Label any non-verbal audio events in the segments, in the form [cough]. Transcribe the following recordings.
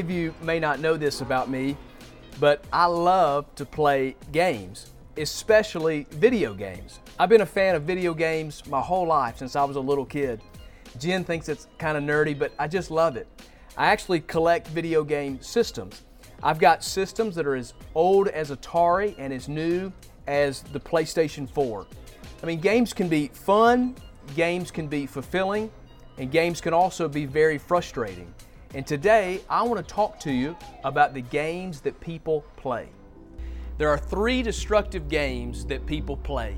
Of you may not know this about me, but I love to play games, especially video games. I've been a fan of video games my whole life since I was a little kid. Jen thinks it's kind of nerdy, but I just love it. I actually collect video game systems. I've got systems that are as old as Atari and as new as the PlayStation 4. I mean, games can be fun, games can be fulfilling, and games can also be very frustrating. And today, I want to talk to you about the games that people play. There are three destructive games that people play,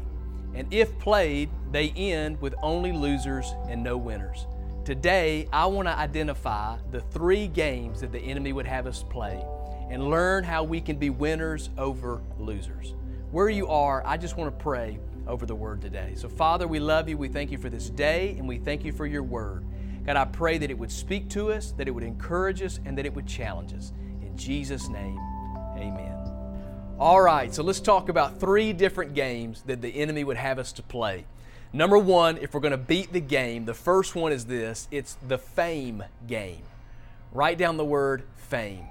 and if played, they end with only losers and no winners. Today, I want to identify the three games that the enemy would have us play and learn how we can be winners over losers. Where you are, I just want to pray over the word today. So, Father, we love you. We thank you for this day, and we thank you for your word. God, I pray that it would speak to us, that it would encourage us, and that it would challenge us. In Jesus' name, amen. All right, so let's talk about three different games that the enemy would have us to play. Number one, if we're going to beat the game, the first one is this it's the fame game. Write down the word fame.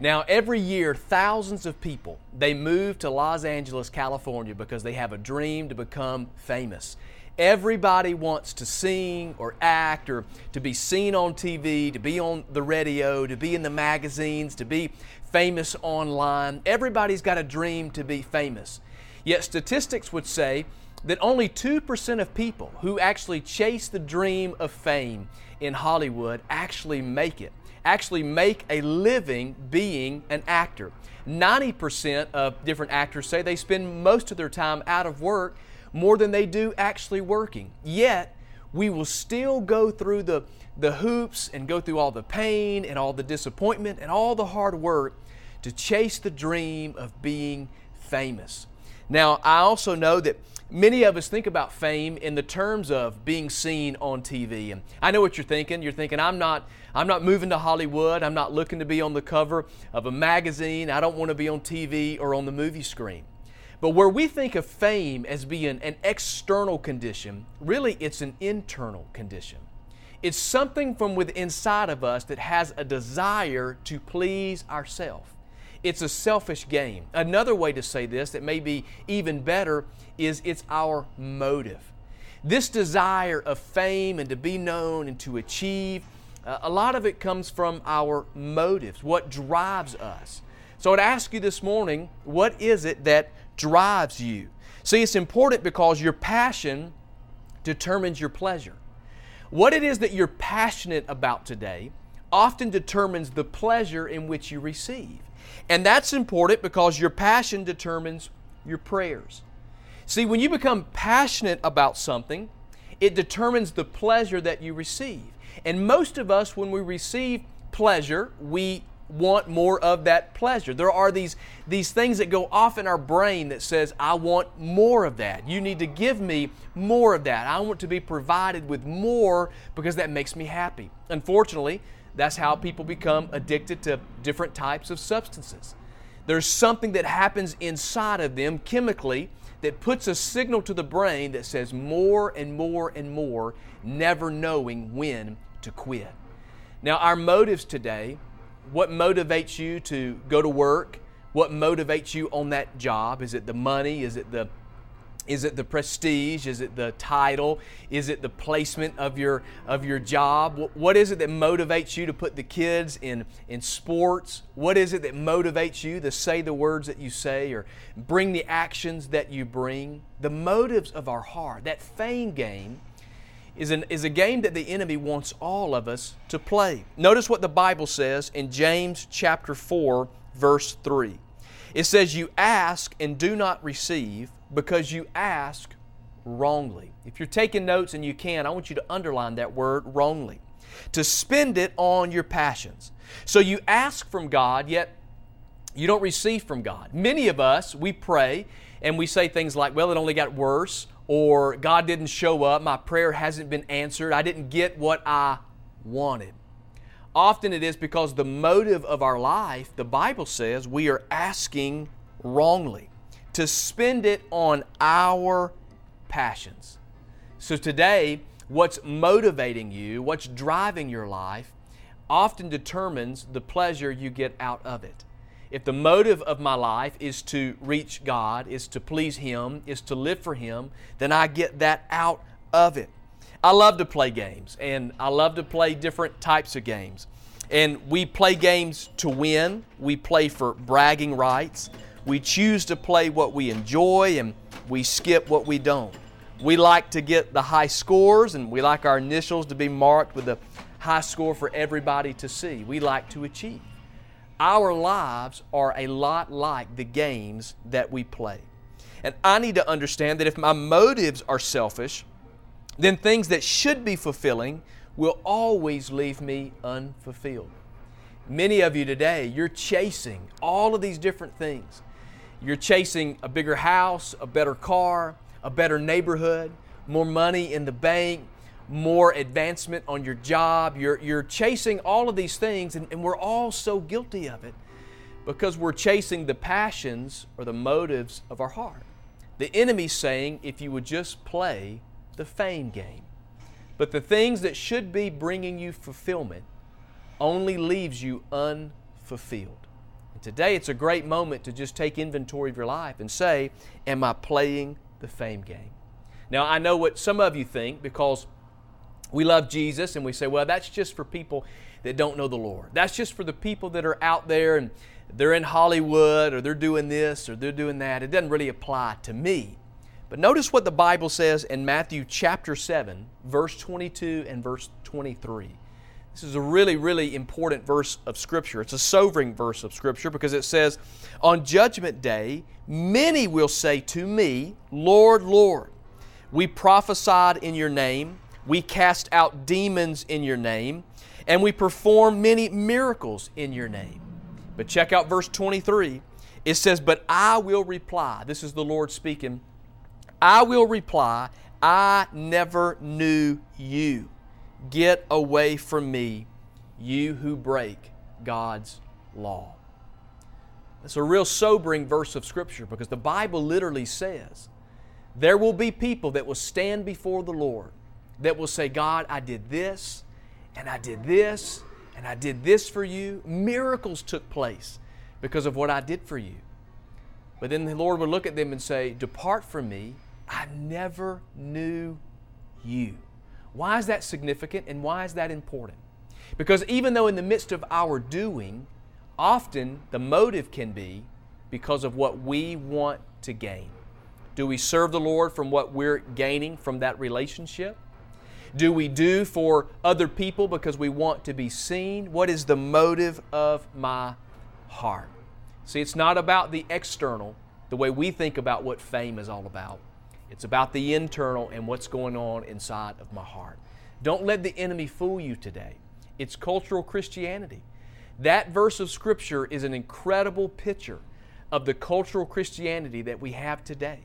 Now, every year, thousands of people, they move to Los Angeles, California because they have a dream to become famous. Everybody wants to sing or act or to be seen on TV, to be on the radio, to be in the magazines, to be famous online. Everybody's got a dream to be famous. Yet statistics would say that only 2% of people who actually chase the dream of fame in Hollywood actually make it actually make a living being an actor. 90% of different actors say they spend most of their time out of work more than they do actually working. Yet, we will still go through the, the hoops and go through all the pain and all the disappointment and all the hard work to chase the dream of being famous. Now, I also know that many of us think about fame in the terms of being seen on TV. And I know what you're thinking. You're thinking, I'm not, I'm not moving to Hollywood. I'm not looking to be on the cover of a magazine. I don't want to be on TV or on the movie screen. But where we think of fame as being an external condition, really it's an internal condition. It's something from within inside of us that has a desire to please ourselves. It's a selfish game. Another way to say this that may be even better is it's our motive. This desire of fame and to be known and to achieve, uh, a lot of it comes from our motives, what drives us. So I'd ask you this morning, what is it that drives you? See, it's important because your passion determines your pleasure. What it is that you're passionate about today often determines the pleasure in which you receive. And that's important because your passion determines your prayers. See, when you become passionate about something, it determines the pleasure that you receive. And most of us, when we receive pleasure, we want more of that pleasure. There are these, these things that go off in our brain that says, I want more of that. You need to give me more of that. I want to be provided with more because that makes me happy. Unfortunately, that's how people become addicted to different types of substances. There's something that happens inside of them chemically that puts a signal to the brain that says more and more and more, never knowing when to quit. Now, our motives today, what motivates you to go to work? What motivates you on that job? Is it the money? Is it the is it the prestige? Is it the title? Is it the placement of your, of your job? What is it that motivates you to put the kids in, in sports? What is it that motivates you to say the words that you say or bring the actions that you bring? The motives of our heart, that fame game, is, an, is a game that the enemy wants all of us to play. Notice what the Bible says in James chapter 4, verse 3. It says, You ask and do not receive because you ask wrongly. If you're taking notes and you can, I want you to underline that word wrongly. To spend it on your passions. So you ask from God, yet you don't receive from God. Many of us, we pray and we say things like, well, it only got worse, or God didn't show up, my prayer hasn't been answered, I didn't get what I wanted. Often it is because the motive of our life, the Bible says, we are asking wrongly to spend it on our passions. So today, what's motivating you, what's driving your life, often determines the pleasure you get out of it. If the motive of my life is to reach God, is to please Him, is to live for Him, then I get that out of it. I love to play games, and I love to play different types of games. And we play games to win, we play for bragging rights, we choose to play what we enjoy, and we skip what we don't. We like to get the high scores, and we like our initials to be marked with a high score for everybody to see. We like to achieve. Our lives are a lot like the games that we play. And I need to understand that if my motives are selfish, then things that should be fulfilling will always leave me unfulfilled. Many of you today, you're chasing all of these different things. You're chasing a bigger house, a better car, a better neighborhood, more money in the bank, more advancement on your job. You're, you're chasing all of these things, and, and we're all so guilty of it because we're chasing the passions or the motives of our heart. The enemy's saying, if you would just play the fame game. But the things that should be bringing you fulfillment only leaves you unfulfilled. And today it's a great moment to just take inventory of your life and say, Am I playing the fame game? Now, I know what some of you think because we love Jesus and we say, well, that's just for people that don't know the Lord. That's just for the people that are out there and they're in Hollywood or they're doing this or they're doing that. It doesn't really apply to me. But notice what the Bible says in Matthew chapter 7, verse 22 and verse 23. This is a really, really important verse of Scripture. It's a sobering verse of Scripture because it says, On judgment day, many will say to me, Lord, Lord, we prophesied in your name we cast out demons in your name, and we perform many miracles in your name. But check out verse 23. It says, But I will reply. This is the Lord speaking. I will reply, I never knew you. Get away from me, you who break God's law. It's a real sobering verse of Scripture because the Bible literally says there will be people that will stand before the Lord that will say, God, I did this, and I did this, and I did this for you. Miracles took place because of what I did for you. But then the Lord would look at them and say, Depart from me, I never knew you. Why is that significant and why is that important? Because even though in the midst of our doing, often the motive can be because of what we want to gain. Do we serve the Lord from what we're gaining from that relationship? Do we do for other people because we want to be seen? What is the motive of my heart? See, it's not about the external, the way we think about what fame is all about. It's about the internal and what's going on inside of my heart. Don't let the enemy fool you today. It's cultural Christianity. That verse of Scripture is an incredible picture of the cultural Christianity that we have today,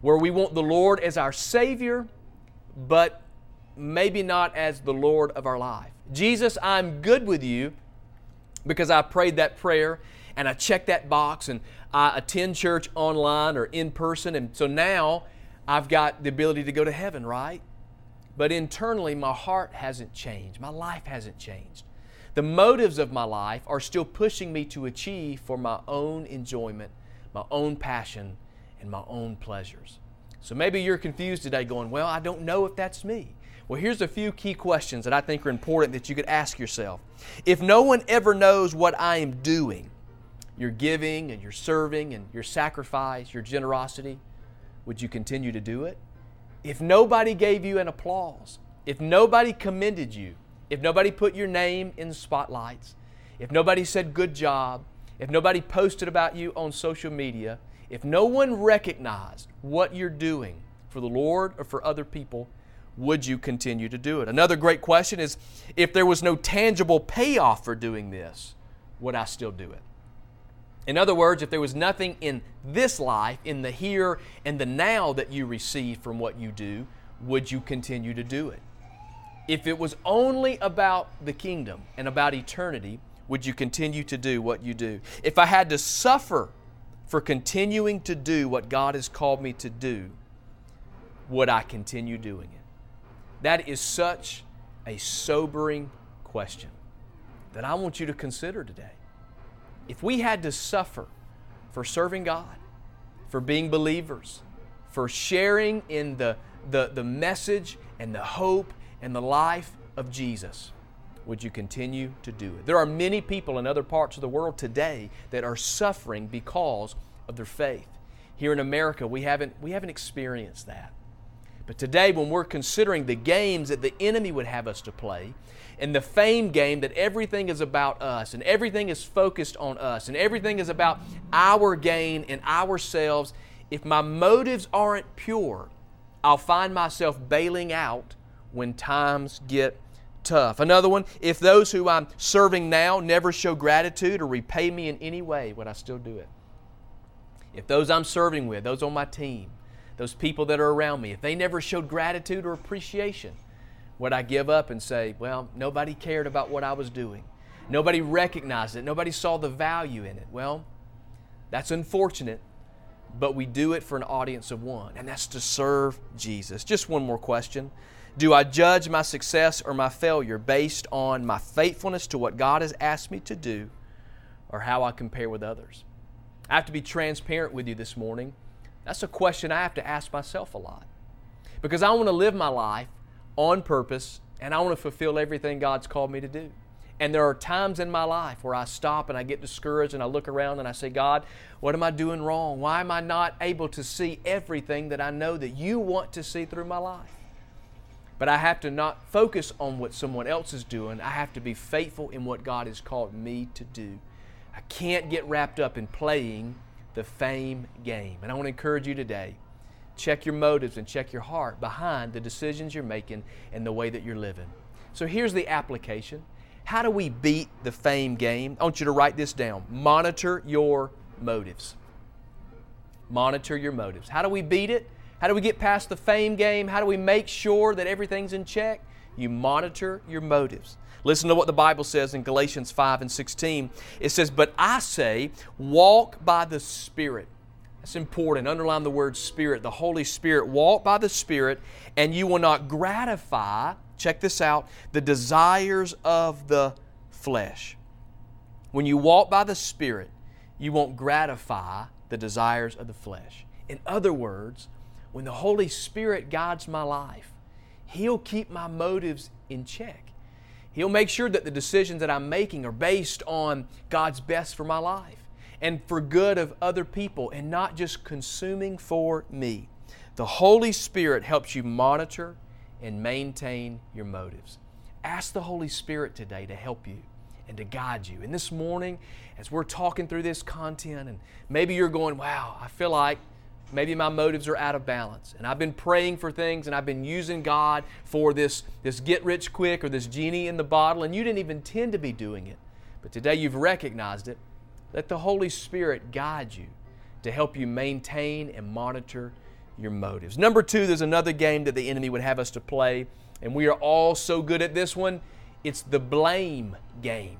where we want the Lord as our Savior, but maybe not as the Lord of our life. Jesus, I'm good with you because I prayed that prayer and I checked that box and I attend church online or in person. And so now I've got the ability to go to heaven, right? But internally, my heart hasn't changed. My life hasn't changed. The motives of my life are still pushing me to achieve for my own enjoyment, my own passion, and my own pleasures. So maybe you're confused today going, Well, I don't know if that's me. Well, here's a few key questions that I think are important that you could ask yourself. If no one ever knows what I am doing, your giving and your serving and your sacrifice, your generosity, would you continue to do it? If nobody gave you an applause, if nobody commended you, if nobody put your name in spotlights, if nobody said good job, if nobody posted about you on social media, if no one recognized what you're doing for the Lord or for other people, would you continue to do it? Another great question is if there was no tangible payoff for doing this, would I still do it? In other words, if there was nothing in this life, in the here and the now that you receive from what you do, would you continue to do it? If it was only about the kingdom and about eternity, would you continue to do what you do? If I had to suffer for continuing to do what God has called me to do, would I continue doing it? That is such a sobering question. that I want you to consider today. If we had to suffer for serving God, for being believers, for sharing in the, the, the message and the hope and the life of Jesus, would you continue to do it? There are many people in other parts of the world today that are suffering because of their faith. Here in America, we haven't, we haven't experienced that. But today, when we're considering the games that the enemy would have us to play, and the fame game that everything is about us, and everything is focused on us, and everything is about our gain and ourselves, if my motives aren't pure, I'll find myself bailing out when times get tough. Another one, if those who I'm serving now never show gratitude or repay me in any way, would I still do it? If those I'm serving with, those on my team, those people that are around me, if they never showed gratitude or appreciation, would I give up and say, well, nobody cared about what I was doing? Nobody recognized it. Nobody saw the value in it. Well, that's unfortunate, but we do it for an audience of one, and that's to serve Jesus. Just one more question. Do I judge my success or my failure based on my faithfulness to what God has asked me to do or how I compare with others? I have to be transparent with you this morning. That's a question I have to ask myself a lot. Because I want to live my life on purpose and I want to fulfill everything God's called me to do. And there are times in my life where I stop and I get discouraged and I look around and I say, God, what am I doing wrong? Why am I not able to see everything that I know that you want to see through my life? But I have to not focus on what someone else is doing. I have to be faithful in what God has called me to do. I can't get wrapped up in playing the fame game. And I want to encourage you today check your motives and check your heart behind the decisions you're making and the way that you're living. So here's the application. How do we beat the fame game? I want you to write this down. Monitor your motives. Monitor your motives. How do we beat it? How do we get past the fame game? How do we make sure that everything's in check? You monitor your motives. Listen to what the Bible says in Galatians 5 and 16. It says, But I say, walk by the Spirit. That's important. Underline the word Spirit, the Holy Spirit. Walk by the Spirit, and you will not gratify, check this out, the desires of the flesh. When you walk by the Spirit, you won't gratify the desires of the flesh. In other words, when the Holy Spirit guides my life, He'll keep my motives in check. He'll make sure that the decisions that I'm making are based on God's best for my life and for good of other people and not just consuming for me. The Holy Spirit helps you monitor and maintain your motives. Ask the Holy Spirit today to help you and to guide you. And this morning, as we're talking through this content, and maybe you're going, wow, I feel like maybe my motives are out of balance. And I've been praying for things and I've been using God for this, this get rich quick or this genie in the bottle, and you didn't even intend to be doing it. But today you've recognized it. Let the Holy Spirit guide you to help you maintain and monitor your motives. Number two, there's another game that the enemy would have us to play, and we are all so good at this one. It's the blame game.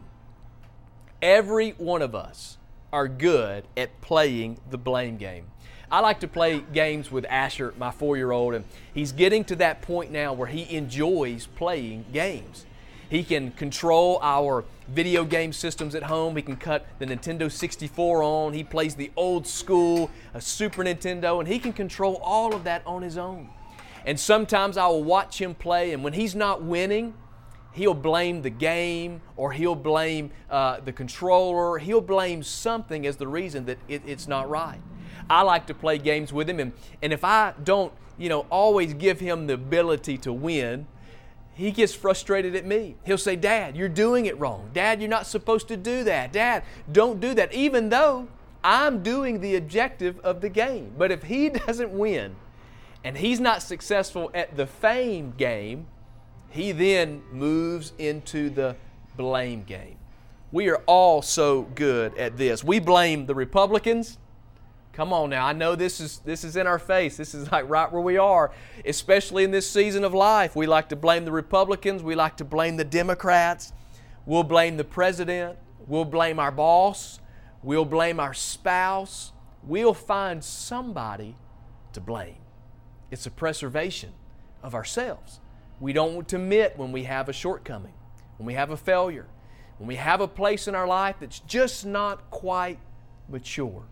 Every one of us are good at playing the blame game. I like to play games with Asher, my four year old, and he's getting to that point now where he enjoys playing games. He can control our video game systems at home. He can cut the Nintendo 64 on. He plays the old school Super Nintendo, and he can control all of that on his own. And sometimes I will watch him play, and when he's not winning, he'll blame the game or he'll blame uh, the controller. He'll blame something as the reason that it, it's not right. I like to play games with him, and, and if I don't, you know, always give him the ability to win, he gets frustrated at me. He'll say, Dad, you're doing it wrong. Dad, you're not supposed to do that. Dad, don't do that. Even though I'm doing the objective of the game. But if he [laughs] doesn't win and he's not successful at the fame game, he then moves into the blame game. We are all so good at this. We blame the Republicans Come on now. I know this is this is in our face. This is like right where we are, especially in this season of life. We like to blame the Republicans, we like to blame the Democrats. We'll blame the president, we'll blame our boss, we'll blame our spouse. We'll find somebody to blame. It's a preservation of ourselves. We don't admit when we have a shortcoming, when we have a failure. when we have a place in our life that's just not quite mature.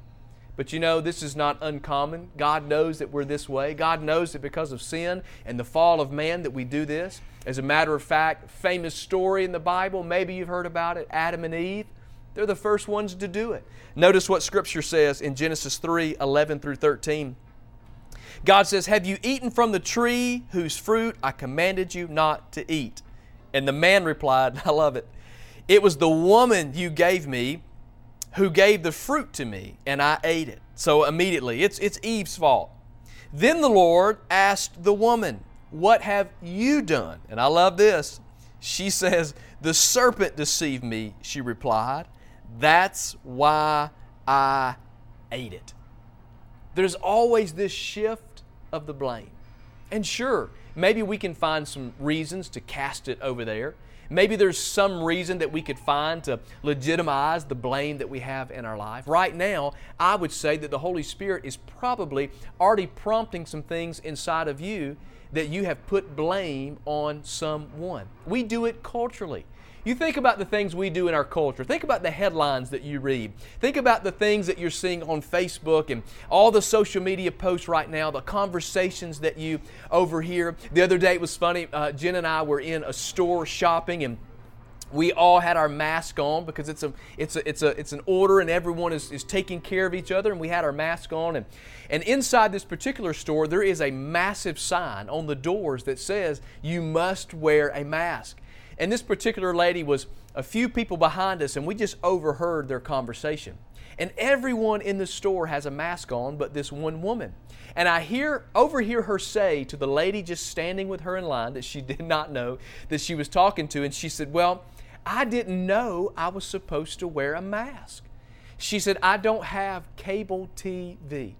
But you know, this is not uncommon. God knows that we're this way. God knows that because of sin and the fall of man that we do this. As a matter of fact, famous story in the Bible, maybe you've heard about it, Adam and Eve. They're the first ones to do it. Notice what Scripture says in Genesis 3 11 through 13. God says, Have you eaten from the tree whose fruit I commanded you not to eat? And the man replied, [laughs] I love it. It was the woman you gave me who gave the fruit to me, and I ate it. So immediately, it's, it's Eve's fault. Then the Lord asked the woman, What have you done? And I love this. She [laughs] says, The serpent deceived me, she replied. That's why I ate it. There's always this shift of the blame. And sure, maybe we can find some reasons to cast it over there. Maybe there's some reason that we could find to legitimize the blame that we have in our life. Right now, I would say that the Holy Spirit is probably already prompting some things inside of you that you have put blame on someone. We do it culturally. You think about the things we do in our culture. Think about the headlines that you read. Think about the things that you're seeing on Facebook and all the social media posts right now, the conversations that you overhear. The other day it was funny. Uh, Jen and I were in a store shopping and we all had our mask on because it's a it's a it's a it's an order and everyone is, is taking care of each other and we had our mask on and and inside this particular store there is a massive sign on the doors that says you must wear a mask and this particular lady was a few people behind us, and we just overheard their conversation. And everyone in the store has a mask on, but this one woman. And I hear overhear her say to the lady just standing with her in line that she [laughs] did not know that she was talking to, and she said, Well, I didn't know I was supposed to wear a mask. She said, I don't have cable TV.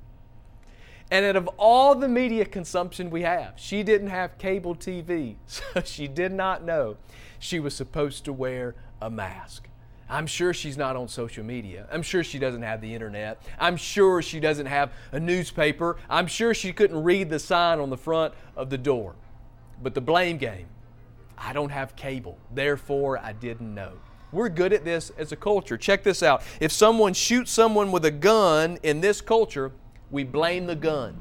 And out of all the media consumption we have, she didn't have cable TV, [laughs] so she did not know she was supposed to wear a mask. I'm sure she's not on social media. I'm sure she doesn't have the internet. I'm sure she doesn't have a newspaper. I'm sure she couldn't read the sign on the front of the door. But the blame game I don't have cable, therefore I didn't know. We're good at this as a culture. Check this out. If someone shoots someone with a gun in this culture, we blame the gun.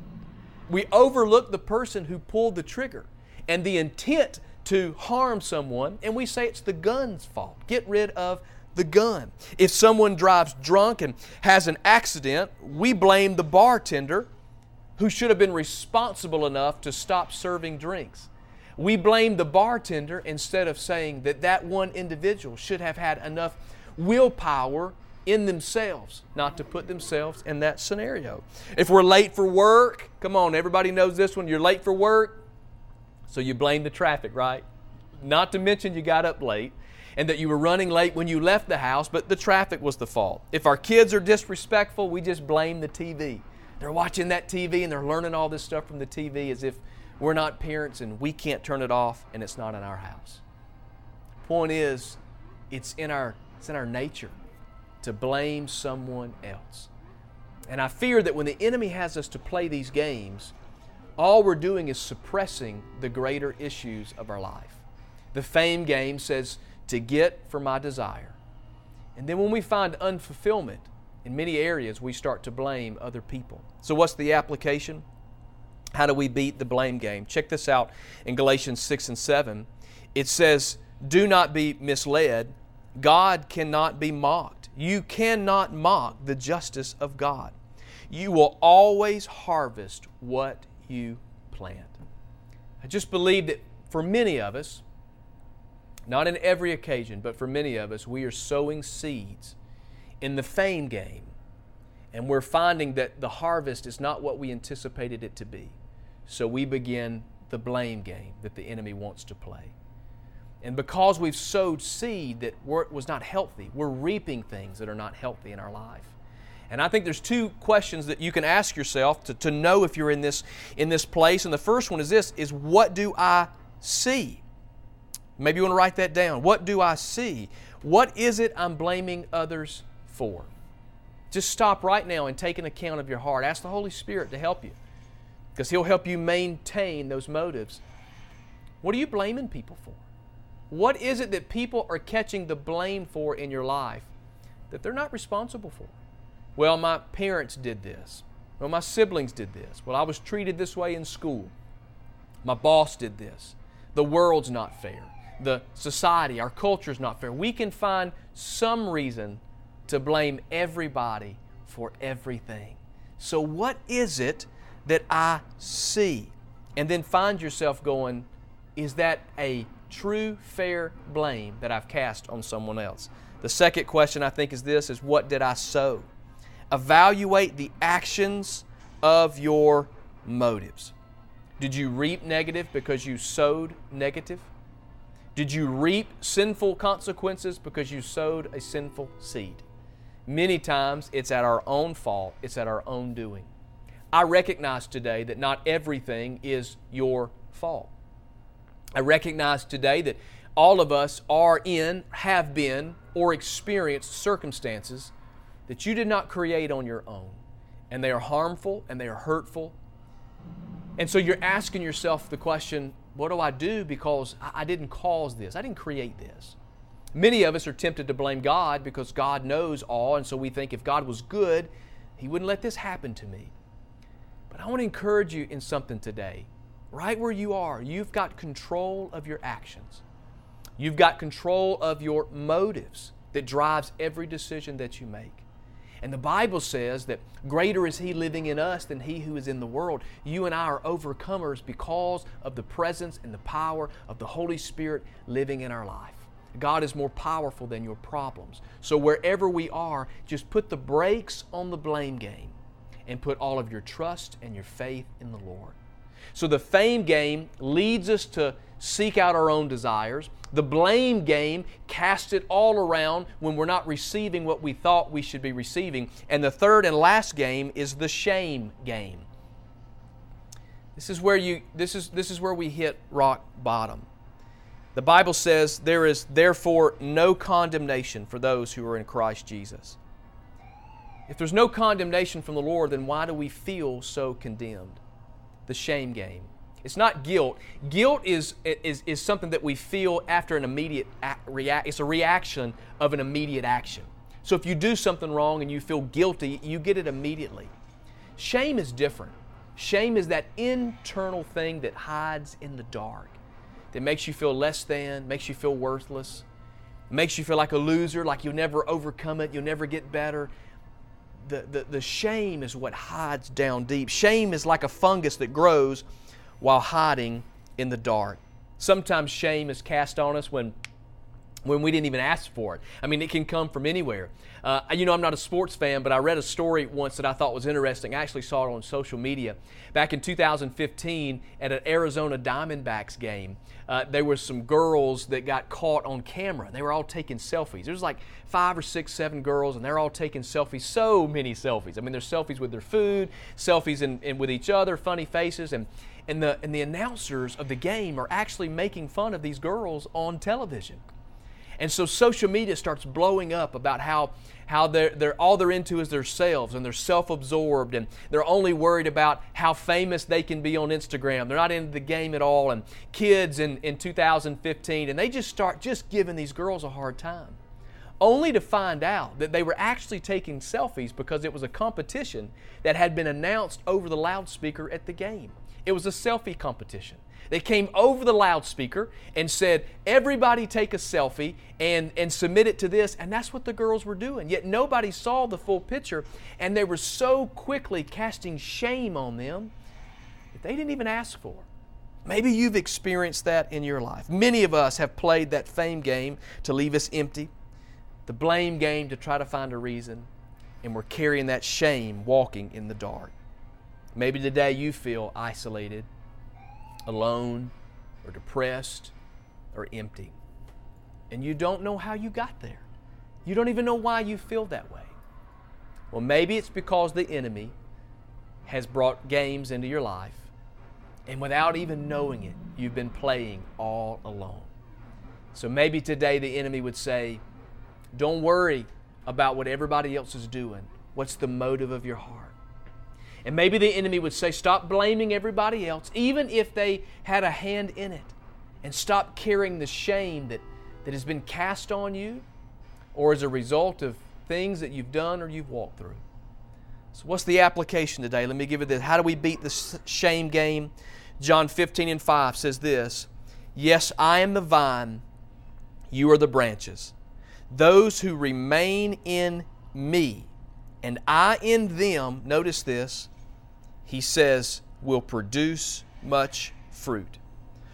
We overlook the person who pulled the trigger and the intent to harm someone, and we say it's the gun's fault. Get rid of the gun. If someone drives drunk and has an accident, we blame the bartender who should have been responsible enough to stop serving drinks. We blame the bartender instead of saying that that one individual should have had enough willpower in themselves not to put themselves in that scenario. If we're late for work, come on, everybody knows this one. You're late for work, so you blame the traffic, right? Not to mention you got up late and that you were running late when you left the house, but the traffic was the fault. If our kids are disrespectful, we just blame the TV. They're watching that TV and they're learning all this stuff from the TV as if we're not parents and we can't turn it off and it's not in our house. Point is, it's in our, it's in our nature to blame someone else. And I fear that when the enemy has us to play these games, all we're doing is suppressing the greater issues of our life. The fame game says, to get for my desire. And then when we find unfulfillment in many areas, we start to blame other people. So, what's the application? How do we beat the blame game? Check this out in Galatians 6 and 7. It says, Do not be misled. God cannot be mocked. You cannot mock the justice of God. You will always harvest what you plant. I just believe that for many of us, not in every occasion, but for many of us, we are sowing seeds in the fame game, and we're finding that the harvest is not what we anticipated it to be. So we begin the blame game that the enemy wants to play. And because we've sowed seed that was not healthy, we're reaping things that are not healthy in our life. And I think there's two questions that you can ask yourself to, to know if you're in this, in this place. And the first one is this is what do I see? Maybe you want to write that down. What do I see? What is it I'm blaming others for? Just stop right now and take an account of your heart. Ask the Holy Spirit to help you because He'll help you maintain those motives. What are you blaming people for? What is it that people are catching the blame for in your life that they're not responsible for? Well, my parents did this. Well, my siblings did this. Well, I was treated this way in school. My boss did this. The world's not fair. The society, our culture is not fair. We can find some reason to blame everybody for everything. So, what is it that I see? And then find yourself going, is that a true, fair blame that I've cast on someone else? The second question I think is this is what did I sow? Evaluate the actions of your motives. Did you reap negative because you sowed negative? Did you reap sinful consequences because you sowed a sinful seed? Many times it's at our own fault, it's at our own doing. I recognize today that not everything is your fault. I recognize today that all of us are in, have been, or experienced circumstances that you did not create on your own. And they are harmful and they are hurtful. And so you're asking yourself the question what do I do because I didn't cause this? I didn't create this. Many of us are tempted to blame God because God knows all, and so we think if God was good, He wouldn't let this happen to me. But I want to encourage you in something today. Right where you are, you've got control of your actions. You've got control of your motives that drives every decision that you make. And the Bible says that greater is He living in us than He who is in the world. You and I are overcomers because of the presence and the power of the Holy Spirit living in our life. God is more powerful than your problems. So wherever we are, just put the brakes on the blame game and put all of your trust and your faith in the Lord. So the fame game leads us to seek out our own desires. The blame game casts it all around when we're not receiving what we thought we should be receiving. And the third and last game is the shame game. This is where you this is this is where we hit rock bottom. The Bible says there is therefore no condemnation for those who are in Christ Jesus. If there's no condemnation from the Lord, then why do we feel so condemned? The shame game. It's not guilt. Guilt is, is, is something that we feel after an immediate react. It's a reaction of an immediate action. So if you do something wrong and you feel guilty, you get it immediately. Shame is different. Shame is that internal thing that hides in the dark, that makes you feel less than, makes you feel worthless, makes you feel like a loser, like you'll never overcome it, you'll never get better. The, the, the shame is what hides down deep. Shame is like a fungus that grows while hiding in the dark. Sometimes shame is cast on us when when we didn't even ask for it. I mean, it can come from anywhere. Uh, you know, I'm not a sports fan, but I read a story once that I thought was interesting. I actually saw it on social media. Back in 2015, at an Arizona Diamondbacks game, uh, there were some girls that got caught on camera. They were all taking selfies. There was like five or six, seven girls, and they're all taking selfies. So many selfies. I mean, there's selfies with their food, selfies in with each other, funny faces, and and the and the announcers of the game are actually making fun of these girls on television. And so social media starts blowing up about how how they're, they're all they're into is themselves and they're self-absorbed and they're only worried about how famous they can be on Instagram. They're not into the game at all. And kids in, in 2015 and they just start just giving these girls a hard time. Only to find out that they were actually taking selfies because it was a competition that had been announced over the loudspeaker at the game. It was a selfie competition. They came over the loudspeaker and said, Everybody take a selfie and, and submit it to this. And that's what the girls were doing. Yet nobody saw the full picture. And they were so quickly casting shame on them that they didn't even ask for. Maybe you've experienced that in your life. Many of us have played that fame game to leave us empty, the blame game to try to find a reason, and we're carrying that shame walking in the dark. Maybe today you feel isolated, alone, or depressed, or empty. And you don't know how you got there. You don't even know why you feel that way. Well, maybe it's because the enemy has brought games into your life, and without even knowing it, you've been playing all alone. So maybe today the enemy would say, Don't worry about what everybody else is doing. What's the motive of your heart? And maybe the enemy would say, Stop blaming everybody else, even if they had a hand in it. and stop carrying the shame that, that has been cast on you or as a result of things that you've done or you've walked through. So, what's the application today? Let me give it this. How do we beat the shame game? John 15 and 5 says this Yes, I am the vine, you are the branches. Those who remain in me and I in them, notice this, he says, will produce much fruit.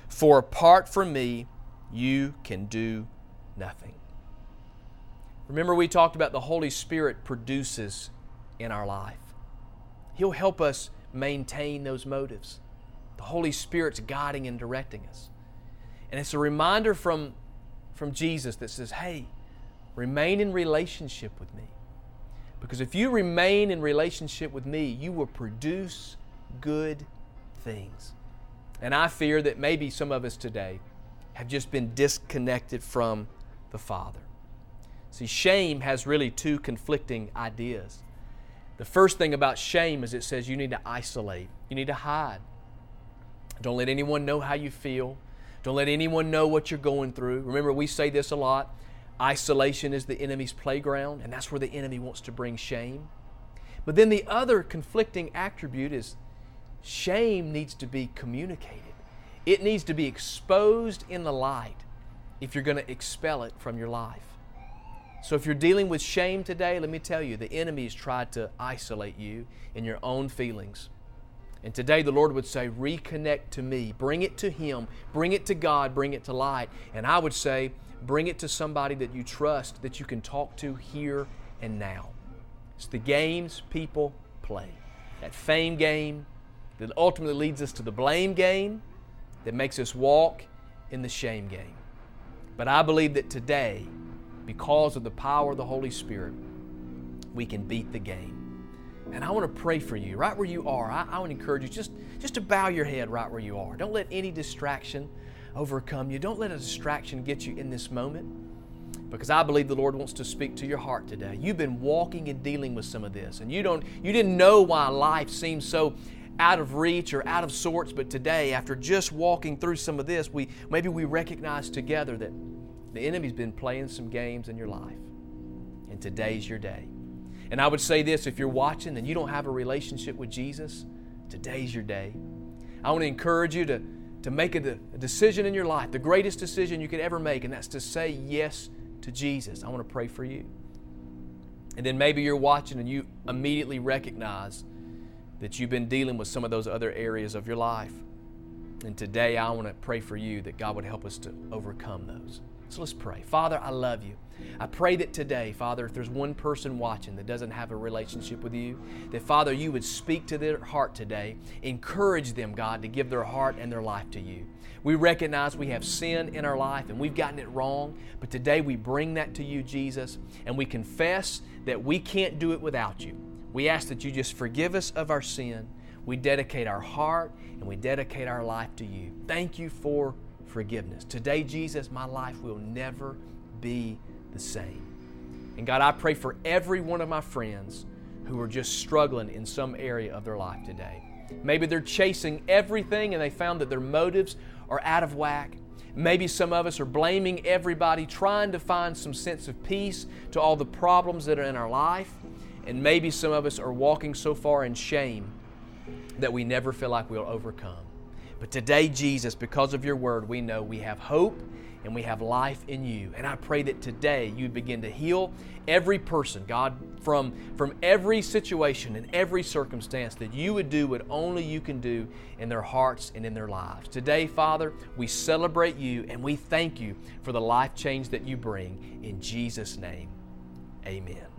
For apart from me, you can do nothing. Remember, we talked about the Holy Spirit produces in our life. He'll help us maintain those motives. The Holy Spirit's guiding and directing us. And it's a reminder from, from Jesus that says, hey, remain in relationship with me. Because if you remain in relationship with me, you will produce good things. And I fear that maybe some of us today have just been disconnected from the Father. See, shame has really two conflicting ideas. The first thing about shame is it says you need to isolate, you need to hide. Don't let anyone know how you feel. Don't let anyone know what you're going through. Remember, we say this a lot isolation is the enemy's playground, and that's where the enemy wants to bring shame. But then the other conflicting attribute is shame needs to be communicated, it needs to be exposed in the light if you're going to expel it from your life. So if you're dealing with shame today, let me tell you, the enemy has tried to isolate you in your own feelings. And today the Lord would say, reconnect to me, bring it to Him, bring it to God, bring it to light. And I would say, bring it to somebody that you trust, that you can talk to here and now. It's the games people play. That fame game that ultimately leads us to the blame game that makes us walk in the shame game. But I believe that today, because of the power of the Holy Spirit, we can beat the game. And I want to pray for you right where you are. I, I want to encourage you just, just to bow your head right where you are. Don't let any distraction overcome you. Don't let a distraction get you in this moment because I believe the Lord wants to speak to your heart today. You've been walking and dealing with some of this and you don't you didn't know why life seems so out of reach or out of sorts, but today after just walking through some of this, we maybe we recognize together that the enemy's been playing some games in your life, and today's your day. And I would say this if you're watching and you don't have a relationship with Jesus, today's your day. I want to encourage you to, to make a, a decision in your life, the greatest decision you could ever make, and that's to say yes to Jesus. I want to pray for you. And then maybe you're watching and you immediately recognize that you've been dealing with some of those other areas of your life. And today I want to pray for you that God would help us to overcome those. So let's pray. Father, I love you. I pray that today, Father, if there's one person watching that doesn't have a relationship with you, that Father, you would speak to their heart today, encourage them, God, to give their heart and their life to you. We recognize we have sin in our life and we've gotten it wrong, but today we bring that to you, Jesus, and we confess that we can't do it without you. We ask that you just forgive us of our sin. We dedicate our heart and we dedicate our life to you. Thank you for forgiveness. Today, Jesus, my life will never be the same. And God, I pray for every one of my friends who are just struggling in some area of their life today. Maybe they're chasing everything and they found that their motives are out of whack. Maybe some of us are blaming everybody, trying to find some sense of peace to all the problems that are in our life. And maybe some of us are walking so far in shame that we never feel like we'll overcome. But today, Jesus, because of your word, we know we have hope and we have life in you. And I pray that today you begin to heal every person, God, from, from every situation and every circumstance, that you would do what only you can do in their hearts and in their lives. Today, Father, we celebrate you and we thank you for the life change that you bring. In Jesus' name, amen.